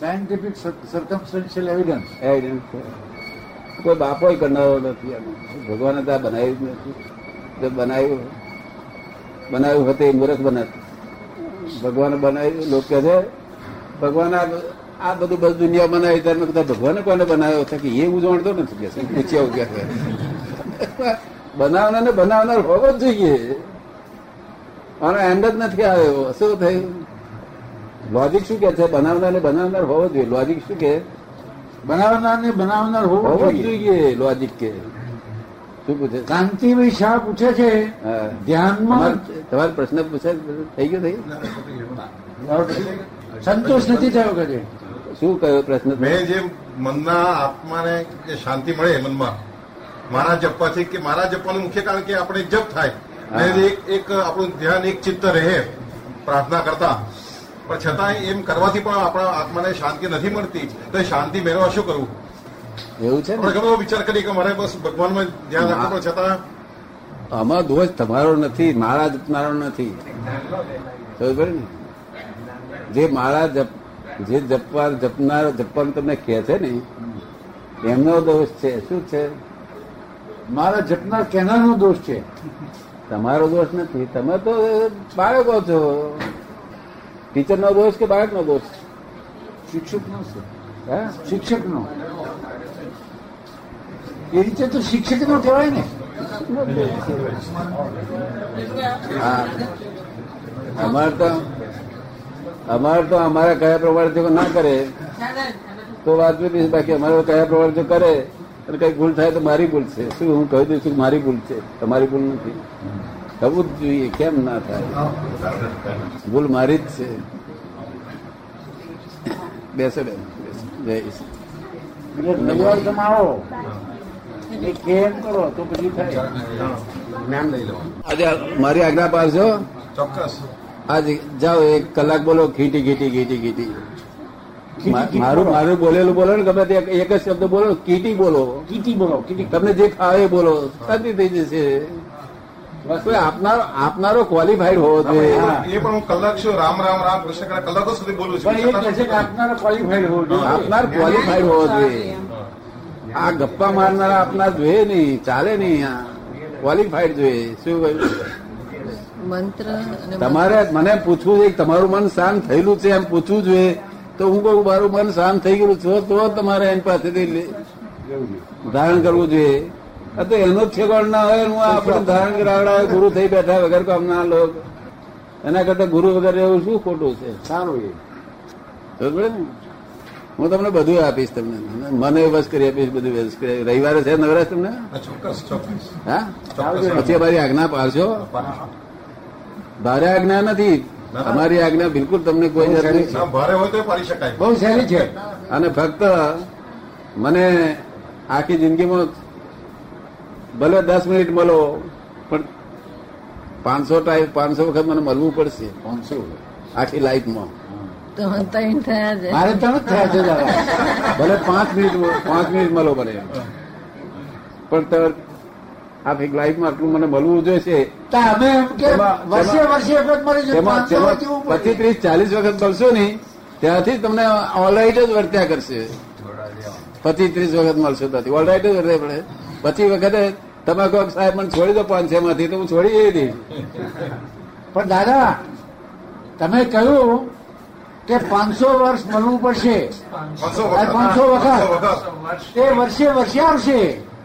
Scientific circumstantial evidence evidence કોઈ બાપો કરનારો નથી ભગવાને તો આ બનાવ્યું જ નથી. જો બનાવ્યું બનાવ્યું હતું એ મૂર્ખ બનાવ ભગવાને બનાવ્યું, લોકો કહે છે, ભગવાન આ બધું બધું દુનિયા બનાવી ત્યારે બધા ભગવાને કોને બનાવ્યો? છે કે એ હું જાણતો નથી કે પૂછ્યા કે બનાવનાર ને બનાવનાર હોવો જ જોઈએ. આનો એન્ડ જ નથી આવ્યો. શું થયું? લોજિક શું કે છે? બનાવનાર ને બનાવનાર હોવો જોઈએ. લોજિક શું કે? બનાવનાર ને બનાવનાર હોવો જોઈએ. લોજિક કે. શું પૂછે? શાંતિ કાંતિભાઈ શાહ પૂછે છે ધ્યાનમાં તમારો પ્રશ્ન પૂછે? થઈ ગયો થઈ સંતોષ નથી થયો કે શું કયો પ્રશ્ન? મેં જે મનના આત્માને જે શાંતિ મળે મનમાં. મારા જપવાથી કે મારા જપવાનું મુખ્ય કારણ કે આપણે જપ થાય. અને એક એક આપણું ધ્યાન એક ચિત્ત રહે પ્રાર્થના કરતા. પણ છતાં એમ કરવાથી પણ આપણા આત્માને શાંતિ નથી મળતી. તો એ શાંતિ મેળવવા શું કરવું? એવું છે આપણે ઘણો વિચાર કરીએ કે મારે બસ ભગવાનમાં ધ્યાન રાખવું પણ છતાં આમાં દોષ તમારો નથી મારા જપનારો નથી ને? જે મારા જપ જે જપવા જપનાર જપવાનું તમને કહે છે ને એમનો દોષ છે. શું છે? મારા જપનાર કેનારનો દોષ છે? તમારો દોષ નથી. તમે તો બાળકો છો. ટીચરનો દોષ કે બાળકનો દોષ શિક્ષકનો હે? શિક્ષકનો એ રીતે તો શિક્ષકનો કહેવાય ને. હા. અમારે તો અમારે તો અમારા કયા પ્રમાણે જો ના કરે તો વાત છે. બાકી. અમારે કયા પ્રમાણે જો કરે અને કઈ ભૂલ થાય તો મારી ભૂલ છે. શું હું કહી દઉં છું મારી ભૂલ છે? તમારી ભૂલ નથી. થવું જ જોઈએ કેમ ના થાય? ભૂલ મારી જ છે. બેસો બેન જય ઈશ્વર. એટલે રવિવાર તમે આવો કેમ કરો તો પછી થાય. જ્ઞાન લઈ લેવાનું. આજે મારી આજ્ઞા પાડશો ચોક્કસ. આજે જાઓ એક કલાક બોલો ખીટી ઘીટી ઘીટી ઘીટી મા- મારું મારું બોલેલું બોલો ને ગમે તે એક જ શબ્દ બોલો કીટી બોલો. કીટી બોલો કીટી તમને જે ફાવે બોલો. શાંતિ થઈ જશે. આપનારો આપનારો ક્વોલિફાઈડ હોવો જોઈએ. એ પણ હું કલાક છું. રામ રામ રામ કૃષ્ણ કલાકો સુધી બોલું છું. આપનારો ક્વોલિફાઈડ હોવો જોઈએ. આપનાર ક્વોલિફાઈડ હોવો જોઈએ. આ ગપ્પા મારનારા આપનાર જોઈએ નહીં ચાલે નહીં આ. ક્વોલિફાઈડ જોઈએ. શું કહ્યું? મંત્ર તમારે મને પૂછવું છે કે તમારું મન શાંત થયેલું છે એમ પૂછવું જોઈએ. તો હું કહું મારું મન શાંત થઈ ગયેલું છો તો તમારે એની પાસેથી લે- ધારણ કરવું જોઈએ. આ તો એનો જ છેગોળ ના હોય હું આપણે ધારણ કરાવડા ગુરુ થઈ બેઠા વગર કામના લોક. એના કરતા ગુરુ વગર એવું શું ખોટું છે? સારું એ. ને? હું તમને બધું આપીશ તમને. મને વસ કરી આપીશ બધું વસ કરી રવિવારે છે નવરાશ તમને? હા, ચોક્કસ ચોક્કસ. હા? પછી અમારી આજ્ઞા પાડશો? ભારે આજ્ઞા નથી. અમારી આજ્ઞા બિલકુલ તમને કોઈ ભારે હોય તો પાડી શકાય. બહુ સહેલી છે. અને ફક્ત મને આખી જિંદગીમાં ભલે દસ મિનિટ મળો પણ પાંચસો ટાઈમ પાંચસો વખત મને મળવું પડશે. પાંચસો. આખી લાઈફમાં. તો ત્રણ થયા છે મારે તો થયા છે દાદા. ભલે પાંચ મિનિટ પાંચ મિનિટ મળો મને. પણ તો આખી લાઈફમાં આટલું મને મળવું જોઈશે. પાંચસો ત્રીસ ચાલીસ વખત મળશો નહીં ત્યાંથી તમને ઓલરાઈટ જ વર્ત્યા કરશે. પચીસ ત્રીસ વખત મળશો ત્યાંથી. ઓલરાઈટ જ વર્ત્યા પડે પછી વખતે તમે કહો સાહેબ મને છોડી દો પાંચસો માંથી તો હું છોડી જઈ પણ દાદા તમે કહ્યું કે પાંચસો વર્ષ મળવું પડશે. પાંચસો વખત. તે વર્ષે વર્ષે આવશે.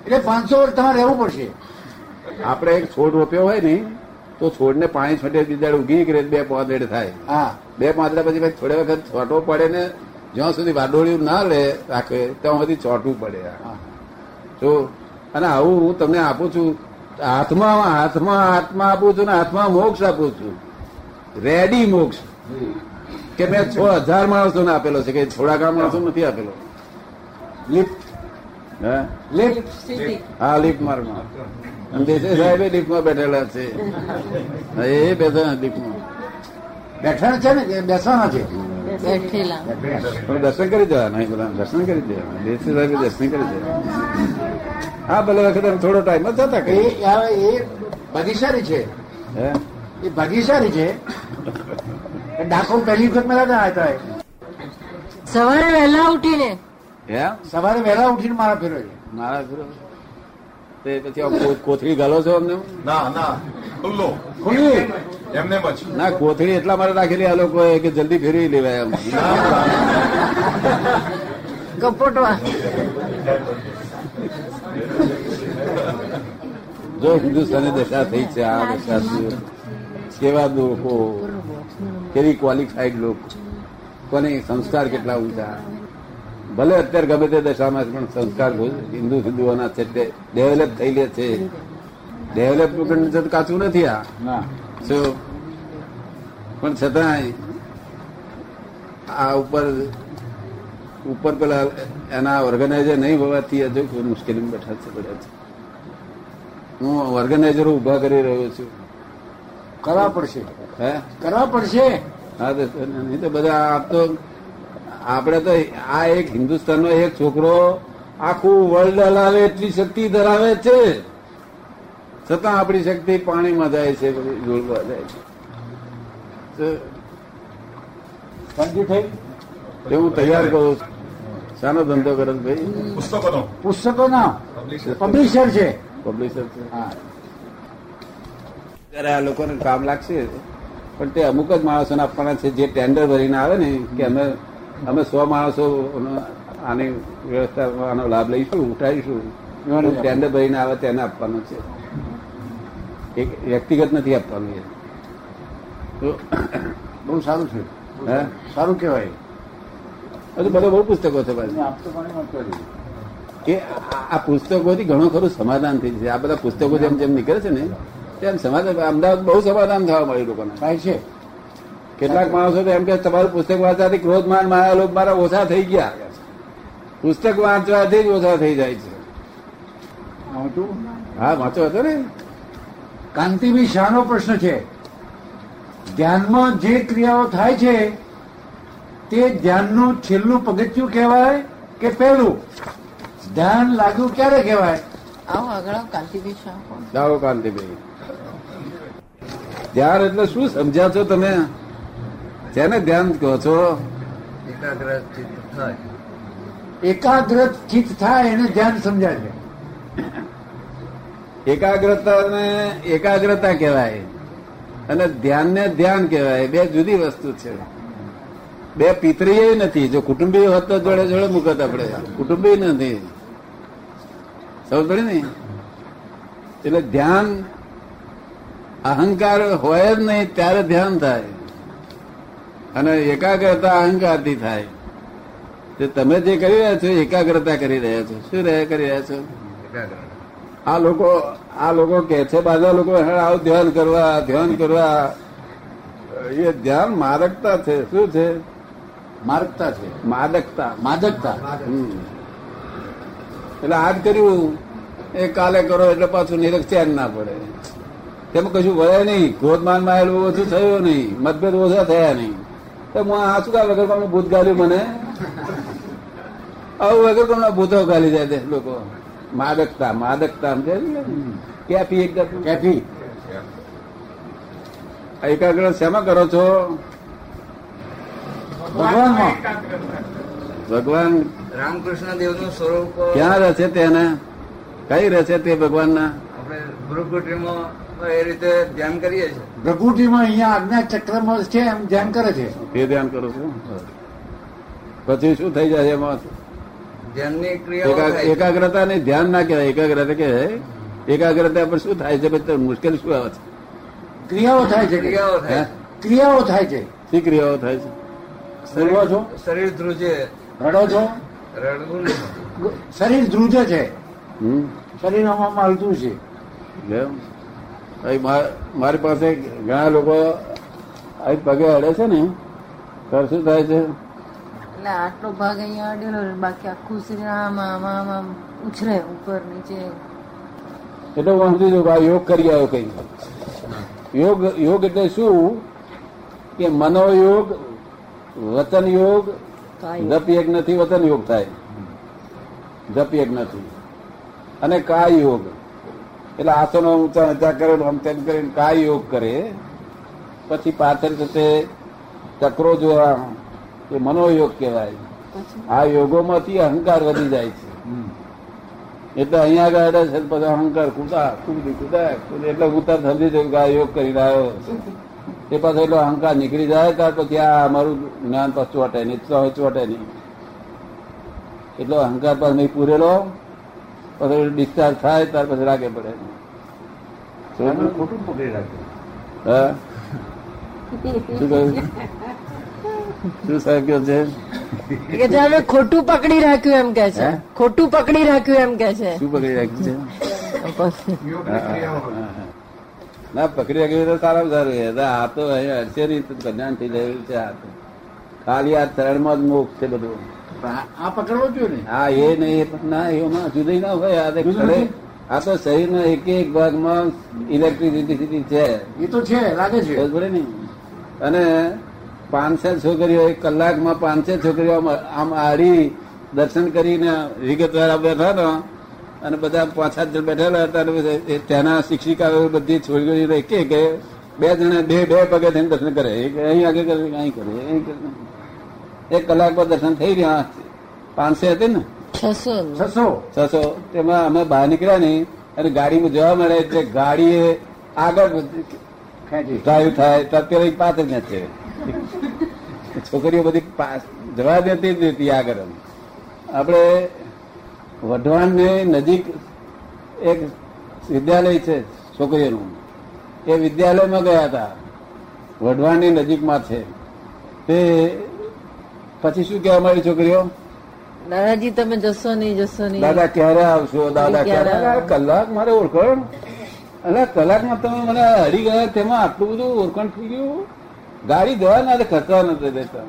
એટલે પાંચસો વર્ષ તમારે રહેવું પડશે. આપણે એક છોડ રોપ્યો હોય ને તો છોડને પાણી છોડે બીજા ઉગી કરે બે પાંદડે થાય. હા. બે પાંદડા પછી થોડે વખત છોટો પડે ને જ્યાં સુધી વાડોળિયું ના લે રાખે ત્યાં સુધી ચોટવું પડે હા. જો અને આવું હું તમને આપું છું. હાથમાં હાથમાં હાથમાં આપું છું ને હાથમાં મોક્ષ આપું છું. રેડી મોક્ષ. કે મેં છ હજાર માણસોને આપેલો છે કે થોડા ગામ માણસો નથી આપેલો. લિફ્ટ હા? લિફ્ટ હા લીફ મારમાં. દેસાઈ સાહેબે લીફમાં બેઠેલા છે. એ બેઠા લીફમાં બેઠા છે ને કે બેસવાના છે. દર્શન કરી દેવાના દર્શન કરી દેવાના દેસાઈ સાહેબે દર્શન કરી જવાના. હા ભલે વખતે થોડો ટાઈમ જ જતા એ કઈ એ ભાગીશાળી છે. હે? એ ભાગીશાળી છે. ડાકોર પહેલી વખત મેળા ના હતા. સવારે વહેલા ઉઠીને. હે? સવારે વહેલા ઉઠીને મારા ફેરવે મારા ફેરો? તે પછી કોથળી ગાલો છો અમને ના ના. ખુલ્લો ખુલ્લી? એમને પછી ના કોથળી એટલા માટે રાખેલી આ લોકો કે જલ્દી ફેરવી લેવાય એમ. કપોટવા. જો હિન્દુસ્તાની દશા થઈ છે આ દશા કેવા લોકો કેવી ક્વોલિફાઈડ લોકો કોને સંસ્કાર કેટલા ઊંચા. ભલે અત્યારે ગમે તે દશામાં પણ સંસ્કાર હિન્દુ હિન્દુઓના છે તે ડેવલપ થઈ લે છે. ડેવલપમેન્ટ કાચું નથી આ. શું પણ છતાંય આ ઉપર ઉપર પેલા એના ઓર્ગેનાઇઝર નહીં હોવાથી હજુ કોઈ મુશ્કેલીમાં બેઠા છે પડ્યા છે. હું ઓર્ગેનાઇઝરો ઊભા કરી રહ્યો છું. કરવા પડશે. હે? કરવા પડશે. હા તો નહીં તો બધા આપ તો આપણે તો આ એક હિન્દુસ્તાનનો એક છોકરો આખું વર્લ્ડ હલાવે એટલી શક્તિ ધરાવે છે. છતાં આપણી શક્તિ પાણીમાં જાય છે બધી ડોલવા જાય છે. સમજી થઈ? એ હું તૈયાર કરું છું. શાનો ધંધો કરો ભાઈ. પુસ્તકોનો. પુસ્તકો ના પબ્લિશર છે. પબ્લિશર છે. હા ત્યારે આ લોકોને કામ લાગશે. પણ તે અમુક જ માણસોને આપવાના છે જે ટેન્ડર ભરીને આવે ને કે અમે અમે સો માણસો આની વ્યવસ્થા આનો લાભ લઈશું ઉઠાવીશું. એમાં ટેન્ડર ભરીને આવે તેને આપવાનું છે. એક વ્યક્તિગત નથી આપવાનું એ. તો બહુ સારું છે. સારું કહેવાય. હજુ બધા બહુ પુસ્તકો છે પાછું કે આ- પુસ્તકોથી ઘણું ખરું સમાધાન થઈ છે આ બધા પુસ્તકો જેમ જેમ નીકળે છે ને તેમ સમાધાન અમદાવાદ બહુ સમાધાન થવા મળ્યું લોકોને. થાય છે. કેટલાક માણસો તો એમ કે તમારું પુસ્તક વાંચવાથી ક્રોધ માન માયા લોભ મારા ઓછા થઈ ગયા. પુસ્તક વાંચવાથી જ ઓછા થઈ જાય છે. હા વાંચો હતો ને. કાંતિભાઈ શાહનો પ્રશ્ન છે. ધ્યાનમાં જે ક્રિયાઓ થાય છે તે ધ્યાનનું છેલ્લું પગથિયું કહેવાય કે પહેલું? ધ્યાન લાગુ ક્યારે કહેવાય? આવો આગળ આવો, કાંતિભાઈ કાંતિભાઈ ધ્યાન એટલે શું સમજ્યા છો તમે? જેને ધ્યાન કહો છો? એકાગ્ર ચિત્ત થાય એને ધ્યાન સમજાય છે. એકાગ્રતા ને એકાગ્રતા કહેવાય. અને ધ્યાનને ધ્યાન કહેવાય. બે જુદી વસ્તુ છે. બે પિતરીય નથી જો કુટુંબી હોત તો જોડે જોડે મૂકત આપણે કુટુંબી નથી. સમજ પડે ને? એટલે ધ્યાન અહંકાર હોય જ નહીં ત્યારે ધ્યાન થાય. અને એકાગ્રતા અહંકારથી થાય. તે તમે જે કરી રહ્યા છો એકાગ્રતા કરી રહ્યા છો. શું રહ્યા કરી રહ્યા છો? આ લોકો આ લોકો કે છે બધા લોકો આવું ધ્યાન કરવા ધ્યાન કરવા. એ ધ્યાન માદકતા છે. શું છે? માર્ગતા છે. માદકતા માદકતા. એટલે આજ કર્યું એ કાલે કરો એટલે પાછું નિરક્ષ ચેન ના પડે. તેમાં કશું વળે નહીં. ક્રોધમાનમાં આવેલું ઓછું થયું નહીં. મતભેદ ઓછા થયા નહીં. તો હું આ શું કા વગર કોમનું ભૂત ગાલ્યું મને? આવું વગર કોમના ભૂતો ગાલી જાય છે લોકો. માદકતા માદકતા? કેફી એકદમ કેફી. એકાગ્ર શેમાં કરો છો? ભગવાનમાં. ભગવાન રામકૃષ્ણ દેવનું સ્વરૂપ ક્યાં રહે છે તેને કઈ રચે તે ભગવાનના? આપણે ગુરુકુટીમાં એ રીતે ધ્યાન કરીએ છીએ. પ્રકૃતિમાં અહીંયા આજ્ઞા ચક્રમાં છે એમ ધ્યાન કરે છે? તે ધ્યાન કરો છો. પછી શું થઈ જાય છે એમાં? ધ્યાનની છે. એકાગ્રતા ને ધ્યાન ના કહેવાય. એકાગ્રતા કે એકાગ્રતા પર શું થાય છે? પછી મુશ્કેલી શું આવે છે? ક્રિયાઓ થાય છે ક્રિયાઓ હે? થાય ક્રિયાઓ થાય છે? શી ક્રિયાઓ થાય છો? શરીર ધ્રુજે. રડો છો? શરીર ધ્રુજે છે. હમ. શરીર આમાં હલતું છે. મારી પાસે ઘણા લોકો અહીં પગે અડે છે ને. કરશું શું થાય છે? એટલે આટલો ભાગ અહીંયા અડેલો બાકી આખું શરીર આમ આમ આમ આમ ઉછરે ઉપર નીચે. એટલે હું સમજી કે આ યોગ કરી આવ્યો કઈ. યોગ યોગ એટલે શું? કે મનોયોગ વતન યોગ જપ યજ્ઞ નથી વતન યોગ થાય. જપ યજ્ઞ નથી અને કા યોગ. એટલે આસનો ઊંચા ઊંચા કરે આમ તેમ કરીને કા યોગ કરે. પછી પાછળ જશે ચક્રો જોવા એ મનોયોગ કહેવાય. આ યોગોમાંથી અહંકાર વધી જાય છે. એટલે અહીંયા આગળ છે પછી અહંકાર કુદા કુદી કુદા એટલે ઉતાર તાર સમજી જઉં કે આ યોગ કરી રહ્યો એ પાછો એટલો અહંકાર નીકળી જાય ત્યાર પછી આ અમારું જ્ઞાન પાછું ચોટે નહીં તો ચોટે નહીં. એટલો અહંકાર પાછો નહીં પૂરેલો પછી ડિસ્ચાર્જ થાય ત્યાર પછી રાખે પડે. ખોટું પકડી રાખે. હા? શું કહ્યું? શું સાહેબ કહ્યું છે? કે અમે ખોટું પકડી રાખ્યું એમ કે છે. ખોટું પકડી રાખ્યું એમ કે છે. શું પકડી રાખ્યું છે? ના પકડી ગયું તો સારા સારું છે. આ તો હશે નહીં કલ્યાણ થઈ રહ્યું છે આ તો. ખાલી આ ત્રણમાં જ મોક્ષ છે બધું. આ- પકડવો જોઈએ ને? હા એ નહીં પણ ના એમાં જુદી ના હોય. આ જુદું આ તો શરીરના એક એક ભાગમાં ઇલેક્ટ્રિસિટી છે. એ તો છે લાગે છે. પડે ને? અને પાંચસો છોકરીઓ એક કલાકમાં પાંચસો છોકરીઓ આમ આડી દર્શન કરીને વિગતવાર બેઠા ને અને બધા પાંચ સાત જણ બેઠેલા હતા ત્યાંના શિક્ષિકાઓ બધી છોકરીઓ એક એક બે જણા બે બે પગે થઈને દર્શન કરે. એક અહીં આગળ કરે અહીં કરે અહીં કરે. એક કલાકમાં દર્શન થઈ ગયા. પાંચસો હતી ને? છસો. છસો. છસો. તેમાં અમે બહાર નીકળ્યા નહીં અને ગાડીમાં જવા મળે એટલે ગાડી આગળ ડ્રાઈવ થાય તો અત્યારે પાત્ર ને છે છોકરીઓ બધી જવા દેતી જ નથી આગળ. આપણે વઢવાણ નજીક એક વિદ્યાલય છે છોકરીઓનું એ વિદ્યાલયમાં ગયા હતા. વઢવાણની નજીકમાં છે. તે પછી શું કહેવા મારી છોકરીઓ? દાદાજી તમે જશો નહીં જશો નહીં. દાદા ક્યારે આવશો? દાદા ક્યારે કલાક મારે ઓળખાણ. એટલે કલાકમાં તમે મને હરી ગયા તેમાં આટલું બધું ઓળખાણ થઈ ગયું? ગાડી જવા ના ખર્ચવા નથી દેતા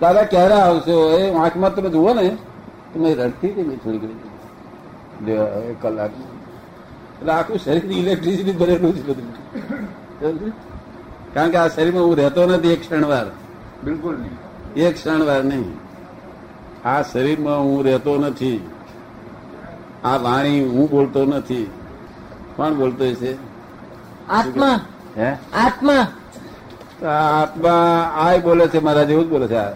દાદા ક્યારે આવશો? એ આંખમાં તમે જુઓ ને. તમે રડતી હતી મેં થોડીક એક કલાક. એટલે આખું શરીર ઇલેક્ટ્રિસિટી ભરેલું છે બધું. કારણ કે આ શરીરમાં હું રહેતો નથી એક ક્ષણવાર. બિલકુલ નહીં. એક ક્ષણવાર નહીં. આ શરીરમાં હું રહેતો નથી. આ વાણી હું બોલતો નથી. કોણ બોલતો છે આત્મા. હે? આત્મા. આત્મા આ બોલે છે મારા જેવું જ બોલે છે. આ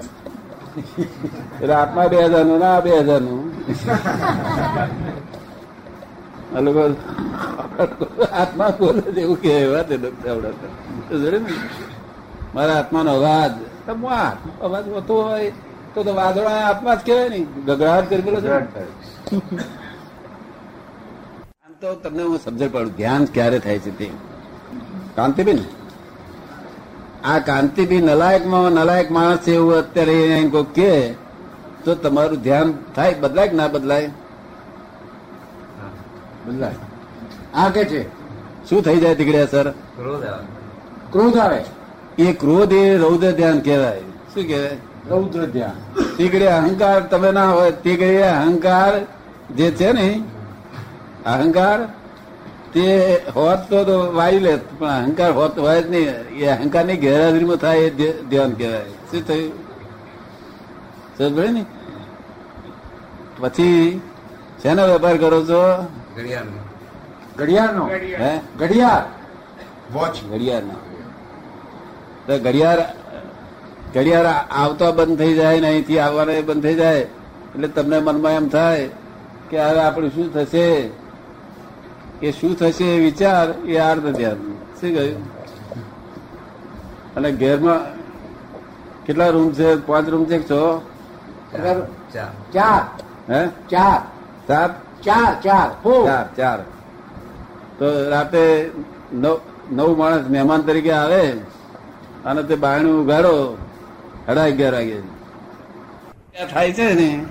એટલે આત્મા બે હજારનું ના બે હજારનું આત્મા બોલે છે એવું કે વાત લોકો આવડે તો. જોડે ને, મારા આત્માનો અવાજ. હું અવાજ હોતો હોય, તો તો વાદળો આત્મા જ કહેવાય ને. ગગડાટ કરી બોલે. આમ તો તમને હું સમજણ પડું ધ્યાન ક્યારે થાય છે તે? કાંતિબેન? આ કાંતિબી નલાયકમાં નલાયક માણસ છે એવું અત્યારે અહીં કોઈ કે તો તમારું ધ્યાન થાય બદલાય કે ના બદલાય? બદલાય. આ કે છે? શું થઈ જાય દીકડ્યા સર ક્રોધ આવે. ક્રોધ આવે. એ ક્રોધ એ રૌદ્ર ધ્યાન કહેવાય. શું કહેવાય? રૌદ્ર ધ્યાન. તીકડે અહંકાર તમે ના હોય તીકડે અહંકાર જે છે ને અહંકાર તે હોત તો તો વાયુ લે પણ અહંકાર હોત હોય જ નહીં. એ અહંકારની ગેરહાજરીમાં થાય એ ધ્ય- ધ્યાન કહેવાય. શું થયું? સમજ ને પછી શેનો વેપાર કરો છો? ઘડિયાળનો. ઘડિયાળનો? હે? ઘડિયાળ? વોચ. ઘડિયાળનો. તો ઘડિયાળ ઘડિયાળ આવતા બંધ થઈ જાય ને અહીંથી આવવાના બંધ થઈ જાય. એટલે તમને મનમાં એમ થાય કે હવે આપણે શું થશે? એ શું થશે એ વિચાર એ આર્ધ ધ્યાન શું કહ્યું? અને ઘેરમાં કેટલા રૂમ છે? પાંચ રૂમ છે છો? ચાર. ચાર. ચાર. હે? ચાર. સાત ચાર ચાર. ચાર ચાર. તો રાતે નવ નવ માણસ મહેમાન તરીકે આવે અને તે બાયણું ઉઘાડો અઢા અગિયાર વાગે. ત્યાં થાય છે ને?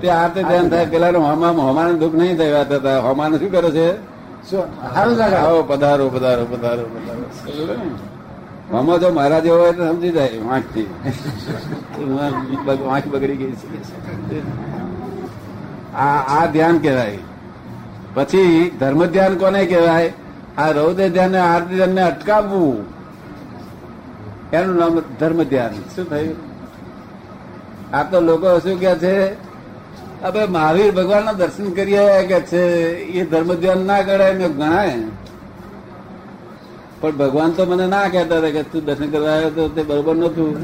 તે આ તે ધ્યાન થાય. પેલા હોમાન હોમાને દુઃખ નહીં થયા. થતા હોમાને શું કરે છે? આવો પધારો પધારો પધારો પધારો. મામા જો મારા જેવો હોય તો સમજી જાય વાંચતી. વાંચ બગડી ગઈ છે. આ આ ધ્યાન કહેવાય. પછી ધર્મ ધ્યાન કોને કહેવાય? આ રૌદ્ર ધ્યાન આરતી ધ્યાન ને અટકાવવું. એનું નામ ધર્મ ધ્યાન શું થયું? આ તો લોકો શું કે છે? હવે મહાવીર ભગવાન ના દર્શન આવ્યા કે છે, એ ધર્મ ધ્યાન ના ગણાય, મેં ગણાય. પણ ભગવાન તો મને ના કહેતા હતા કે તું દર્શન કરવા આવ્યો તો તે બરોબર નતું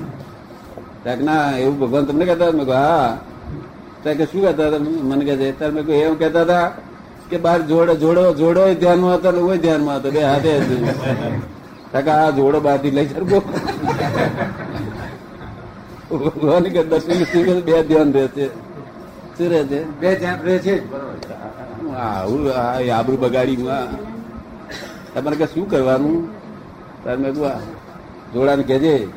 ત્યાં ના, એવું ભગવાન તમને કહેતા હતા? મેં હા. ત્યાં કે શું કહેતા હતા? મને કહે છે ત્યારે મેં કહ્યું એવું કહેતા હતા કે બાર જોડો જોડો જોડો ધ્યાનમાં હતો ને ઓય ધ્યાનમાં હતો, બે હાથે હતું ત્યાં આ જોડો બહારથી લઈ સરકો ભગવાન કે દર્શન બે ધ્યાન રહે છે શું રહે છે? બે ધ્યાન રહે છે આવું આ બગાડી તમારે કે શું કરવાનું? તારે મેં આ જોડાને કહેજે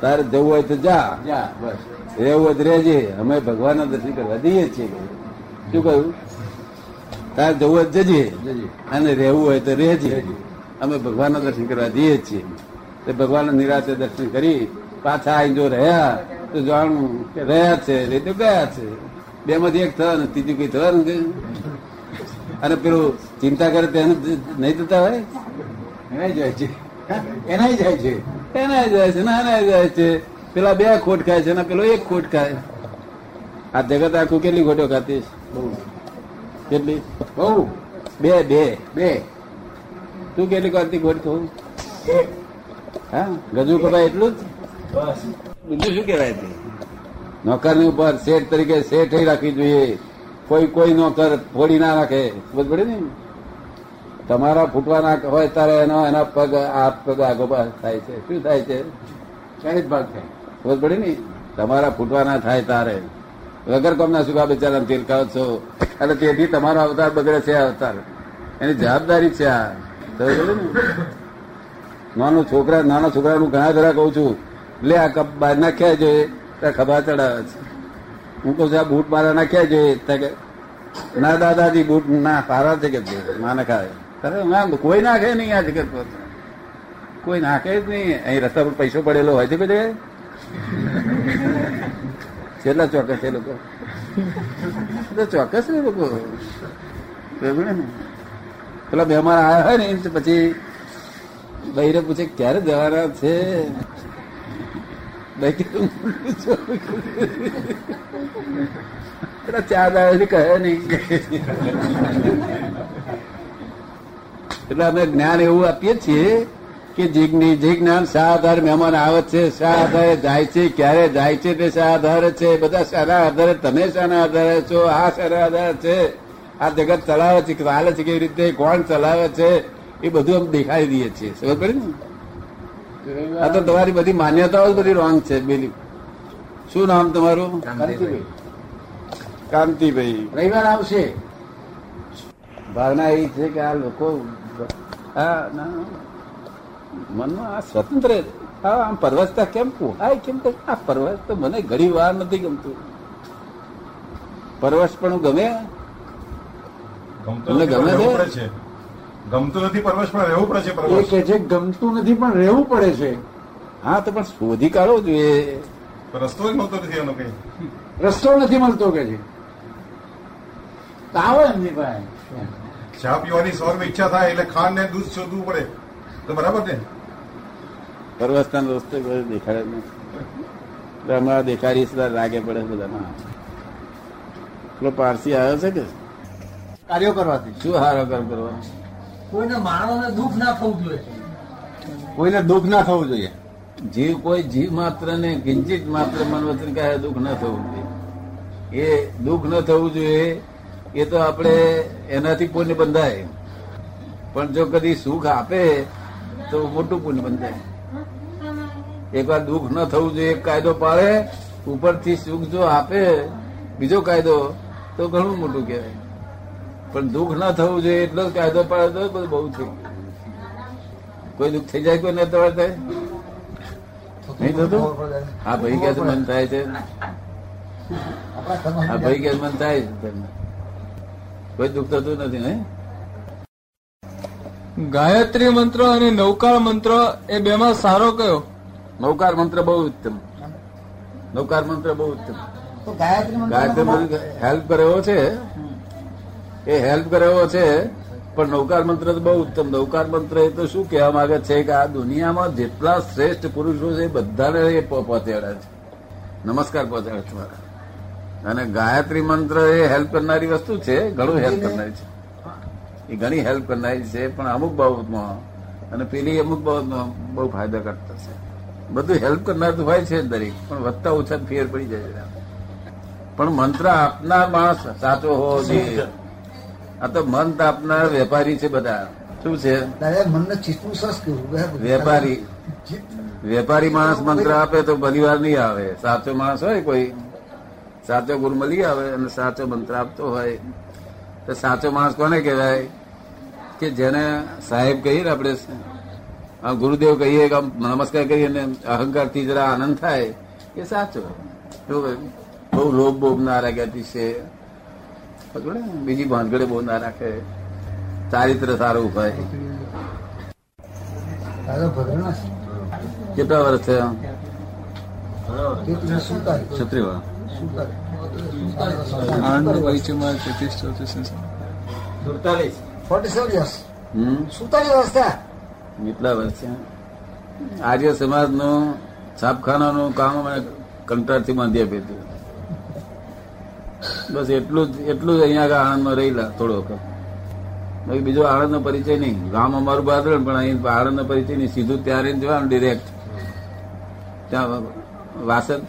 તારે જવું હોય તો જા. જા બસ. રહેવું હોય તો રહેજે. અમે ભગવાનના દર્શન કરવા જઈએ છીએ. શું કહ્યું? તારે જવું હોય જજે. જજે. અને રહેવું હોય તો રહેજે. અમે ભગવાનના દર્શન કરવા જઈએ છીએ. તે ભગવાનના નિરાશે દર્શન કરી પાછા આવી જો રહ્યા તો જાણવું કે રહ્યા છે એ તો ગયા છે. બે માંથી એક થવાનું ત્રીજું કઈ થવાનું કે? અને પેલું ચિંતા કરે તેને નહીં થતા હોય? એનાય જાય છે. એનાય જાય છે. એના જાય છે નાના જાય છે. પેલા બે ખોટ ખાય છે પેલો એક ખોટ ખાય. આ જગત આખું કેટલી ખોટો ખાતી? કેટલી? બહુ. બે બે બે. તું કેટલી કરતી ખોટ કહું હા? ગજુ કપાય એટલું જ? બીજું શું કહેવાય છે નોકરની ઉપર શેઠ તરીકે શેઠ રાખવી જોઈએ. કોઈ કોઈ નોકર ફોડી ના રાખે. ખબર પડે ને? તમારા ફૂટવાના હોય ત્યારે એનો, એના પગ આ પગ આગો થાય છે. શું થાય છે? ક્યારે જ ભાગ થાય. ખબર પડે ને? તમારા ફૂટવાના થાય તારે વગર કોમના સુખા બિચારા તેલ ખાવ છો. અને તેથી તમારો અવતાર બગડે છે અવતાર. એની જવાબદારી છે આ. નાનો છોકરા, નાના છોકરાનું ઘણા ઘણા કહું છું. લે આ કપ બહાર નાખ્યા જોઈએ ખભા ચડાવે છે. હું કહું છું, આ બૂટ મારા નાખ્યા જોઈએ? ના દાદાજી, બૂટ ના, સારા છે કે માને ખાય. કોઈ નાખે નહીં આ જગત પર. કોઈ નાખે જ નહીં. અહીં રસ્તા પર પૈસો પડેલો હોય છે કોઈ જગ્યાએ? કેટલા ચોક્કસ લોકો એ તો ચોક્કસ ને લોકો. પેલા મહેમાન આવ્યા હોય ને, પછી બહેરે પૂછે, ક્યારે જવાના છે? ચાર દાડાથી કહે નહીં. એટલે અમે જ્ઞાન એવું આપીએ છીએ કે જે જ્ઞ- જ્ઞાન શા આધારે મહેમાન આવે છે શા આધારે જાય છે, ક્યારે જાય છે તે શા આધારે છે, બધા શાના આધારે, તમે શાના આધારે છો, આ શાના આધારે છે. આ જગત ચલાવે છે, ચાલે છે, કેવી રીતે, કોણ ચલાવે છે, એ બધું અમે દેખાડી દઈએ છીએ. સમજ પડે ને? આ તો તમારી બધી માન્યતાઓ જ બધી રોંગ છે બેલી. શું નામ તમારું? કાંતિભાઈ. કાંતિભાઈ. રવિવાર આવશે. ભાવના એવી છે કે આ લોકો આ મનમાં આ સ્વતંત્ર હા આમ પરવસતા કેમ પોહાય કેમ કે આ પરવસ તો મને ઘણી વાર નથી ગમતું. પરવસ પણ ગમે? તમને ગમે છે? ગમતું નથી પરવશ પણ રહેવું પડે છે એ કે છે ગમતું નથી પણ રહેવું પડે છે. હા તો પણ શોધી કાઢો જોઈએ રસ્તો જ મળતો નથી એનો કઈ. રસ્તો નથી મળતો કે છે. તાવ એમની પાસે. ચા પીવાની સૌર ઈચ્છા થાય એટલે ખાંડ ને દૂધ શોધવું પડે. તો બરાબર ને? પરવસ્તા રસ્તે રસ્તો દેખાડે નથી. અમારા દેખાડી સુધા લાગે પડે બધામાં પેલો પારસી આવ્યો છે કે? કાર્યો કરવાથી. શું હારો કામ કરવા કોઈને માણસને દુઃખ ના થવું જોઈએ. કોઈને દુઃખ ના થવું જોઈએ. જીવ કોઈ જીવ માત્ર ને કિંચિત માત્ર મન વચન કહે, દુઃખ ન થવું જોઈએ. એ દુઃખ ન થવું જોઈએ, એ તો આપણે એનાથી પુણ્ય બંધાય. પણ જો કદી સુખ આપે, તો મોટું પુણ્ય બંધાય. એકવાર દુઃખ ન થવું જોઈએ, એક કાયદો પાડે ઉપરથી સુખ જો આપે, બીજો કાયદો તો ઘણું મોટું કહેવાય. પણ દુઃખ ના થવું જોઈએ એટલો જ કાયદો પાડે બધું બહુ થઈ ગયું. કોઈ દુઃખ થઈ જાય કોઈ ન તમારે થાય. નહીં થતું? હા ભાઈ કે મન થાય છે. હા ભાઈ કે મન થાય છે તમને. કોઈ દુઃખ થતું નથી ને ગાયત્રી મંત્ર અને નૌકાર મંત્ર એ બેમાં સારો કયો? નૌકાર મંત્ર બહુ ઉત્તમ. નૌકાર મંત્ર બહુ ઉત્તમ. ગાયત્રી મંત્ર હેલ્પ કરે એવો છે એ હેલ્પ કરે છે પણ નૌકાર મંત્ર તો બહુ ઉત્તમ. નૌકાર મંત્ર એ તો શું કહેવા માંગે છે કે આ દુનિયામાં જેટલા શ્રેષ્ઠ પુરુષો છે એ બધાને એ પો- પહોંચાડે છે. નમસ્કાર પહોંચાડે તમારા અને ગાયત્રી મંત્ર એ હેલ્પ કરનારી વસ્તુ છે ઘણું હેલ્પ કરનારી છે. એ ઘણી હેલ્પ કરનારી છે પણ અમુક બાબતમાં અને પેલી અમુક બાબતમાં બહુ ફાયદા કરતા છે. બધું હેલ્પ કરનાર તો હોય છે દરેક પણ વધતા ઓછા ફેર પડી જાય છે. પણ મંત્ર આપનાર માણસ સાચો હોવો જોઈએ. આ તો મન તાપનાર વેપારી છે બધા. શું છે? વેપારી. વેપારી માણસ મંત્ર આપે તો પરિવાર નહીં આવે. સાચો માણસ હોય કોઈ. સાચો ગુરુ મળી આવે અને સાચો મંત્ર આપતો હોય. તો સાચો માણસ કોને કહેવાય? કે જેને સાહેબ કહીએ ને આપણે આ ગુરુદેવ કહીએ કે નમસ્કાર કરીએ ને અહંકારથી જરા આનંદ થાય એ સાચો? બહુ લોભ બોભ ના રાખે અતિશય ને? બીજી ભાનગડે બહુ ના રાખે. ચારિત્ર સારું હોય કેટલા વર્ષ થયા? છત્રી આનંદ પરિચયમાં તેત્રીસ ચોત્રીસ ફોર્ટી સેવન યર્સ હમ? વર્ષ થયા? કેટલા વર્ષ છે આર્ય સમાજનું છાપખાનાનું કામ અમે કંટાળથી બાંધી આપ્યું હતું બસ એટલું જ એટલું જ અહીંયા આણંદમાં રહેલા થોડો વખત. બાકી બીજો આણંદનો પરિચય નહીં. ગામ અમારું બહાર પણ અહીં આણંદનો પરિચય નહીં. સીધું ત્યારે જવાનું ડિરેક્ટ ત્યાં વાસદ.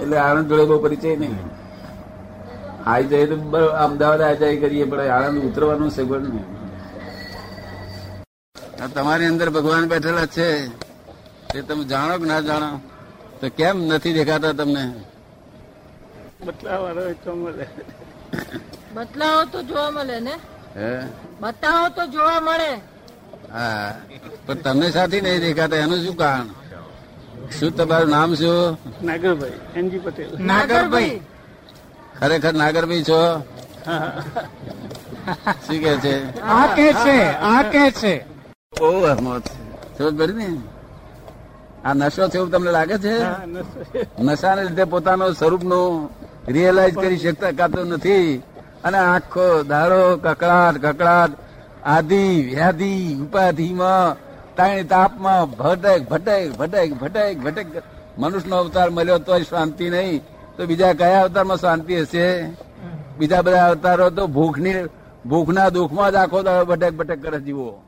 એટલે આણંદ જોડે બહુ પરિચય નહીં. આવી જાય તો અમદાવાદ આ જાય કરીએ, પણ આણંદ ઉતરવાનું સગવડ નહીં. તમારી અંદર ભગવાન બેઠેલા છે. તે તમે જાણો કે ના જાણો? તો કેમ નથી દેખાતા તમને? બદલાવો તો જોવા મળે ને? હે? બતાવો તો જોવા મળે. હા. પણ તમને સાથી નહીં દેખાતા એનું શું કારણ? શું તમારું નામ શું? Nagarbhai N G Patel. Nagarbhai. ખરેખર નાગરભાઈ છો? શું કે છે? આ કે છે આ કે છે. બહુ છે સમજ ને? આ નશો છે એવું તમને લાગે છે. નશાને લીધે પોતાનું સ્વરૂપનું રિયલાઇઝ કરી શકતા કાતો નથી. અને આખો દાડો કકડાટ કકડાટ આદિ, વ્યાધિ, ઉપાધિમાં તાણી તાપમાં ભટક ભટક ભટક ભટક ભટક. મનુષ્યનો અવતાર મળ્યો તો શાંતિ નહીં. તો બીજા કયા અવતારમાં શાંતિ હશે? બીજા બધા અવતારો તો ભૂખની, ભૂખના દુઃખમાં જ આખો દાડો ભટક ભટક કરે જીવો.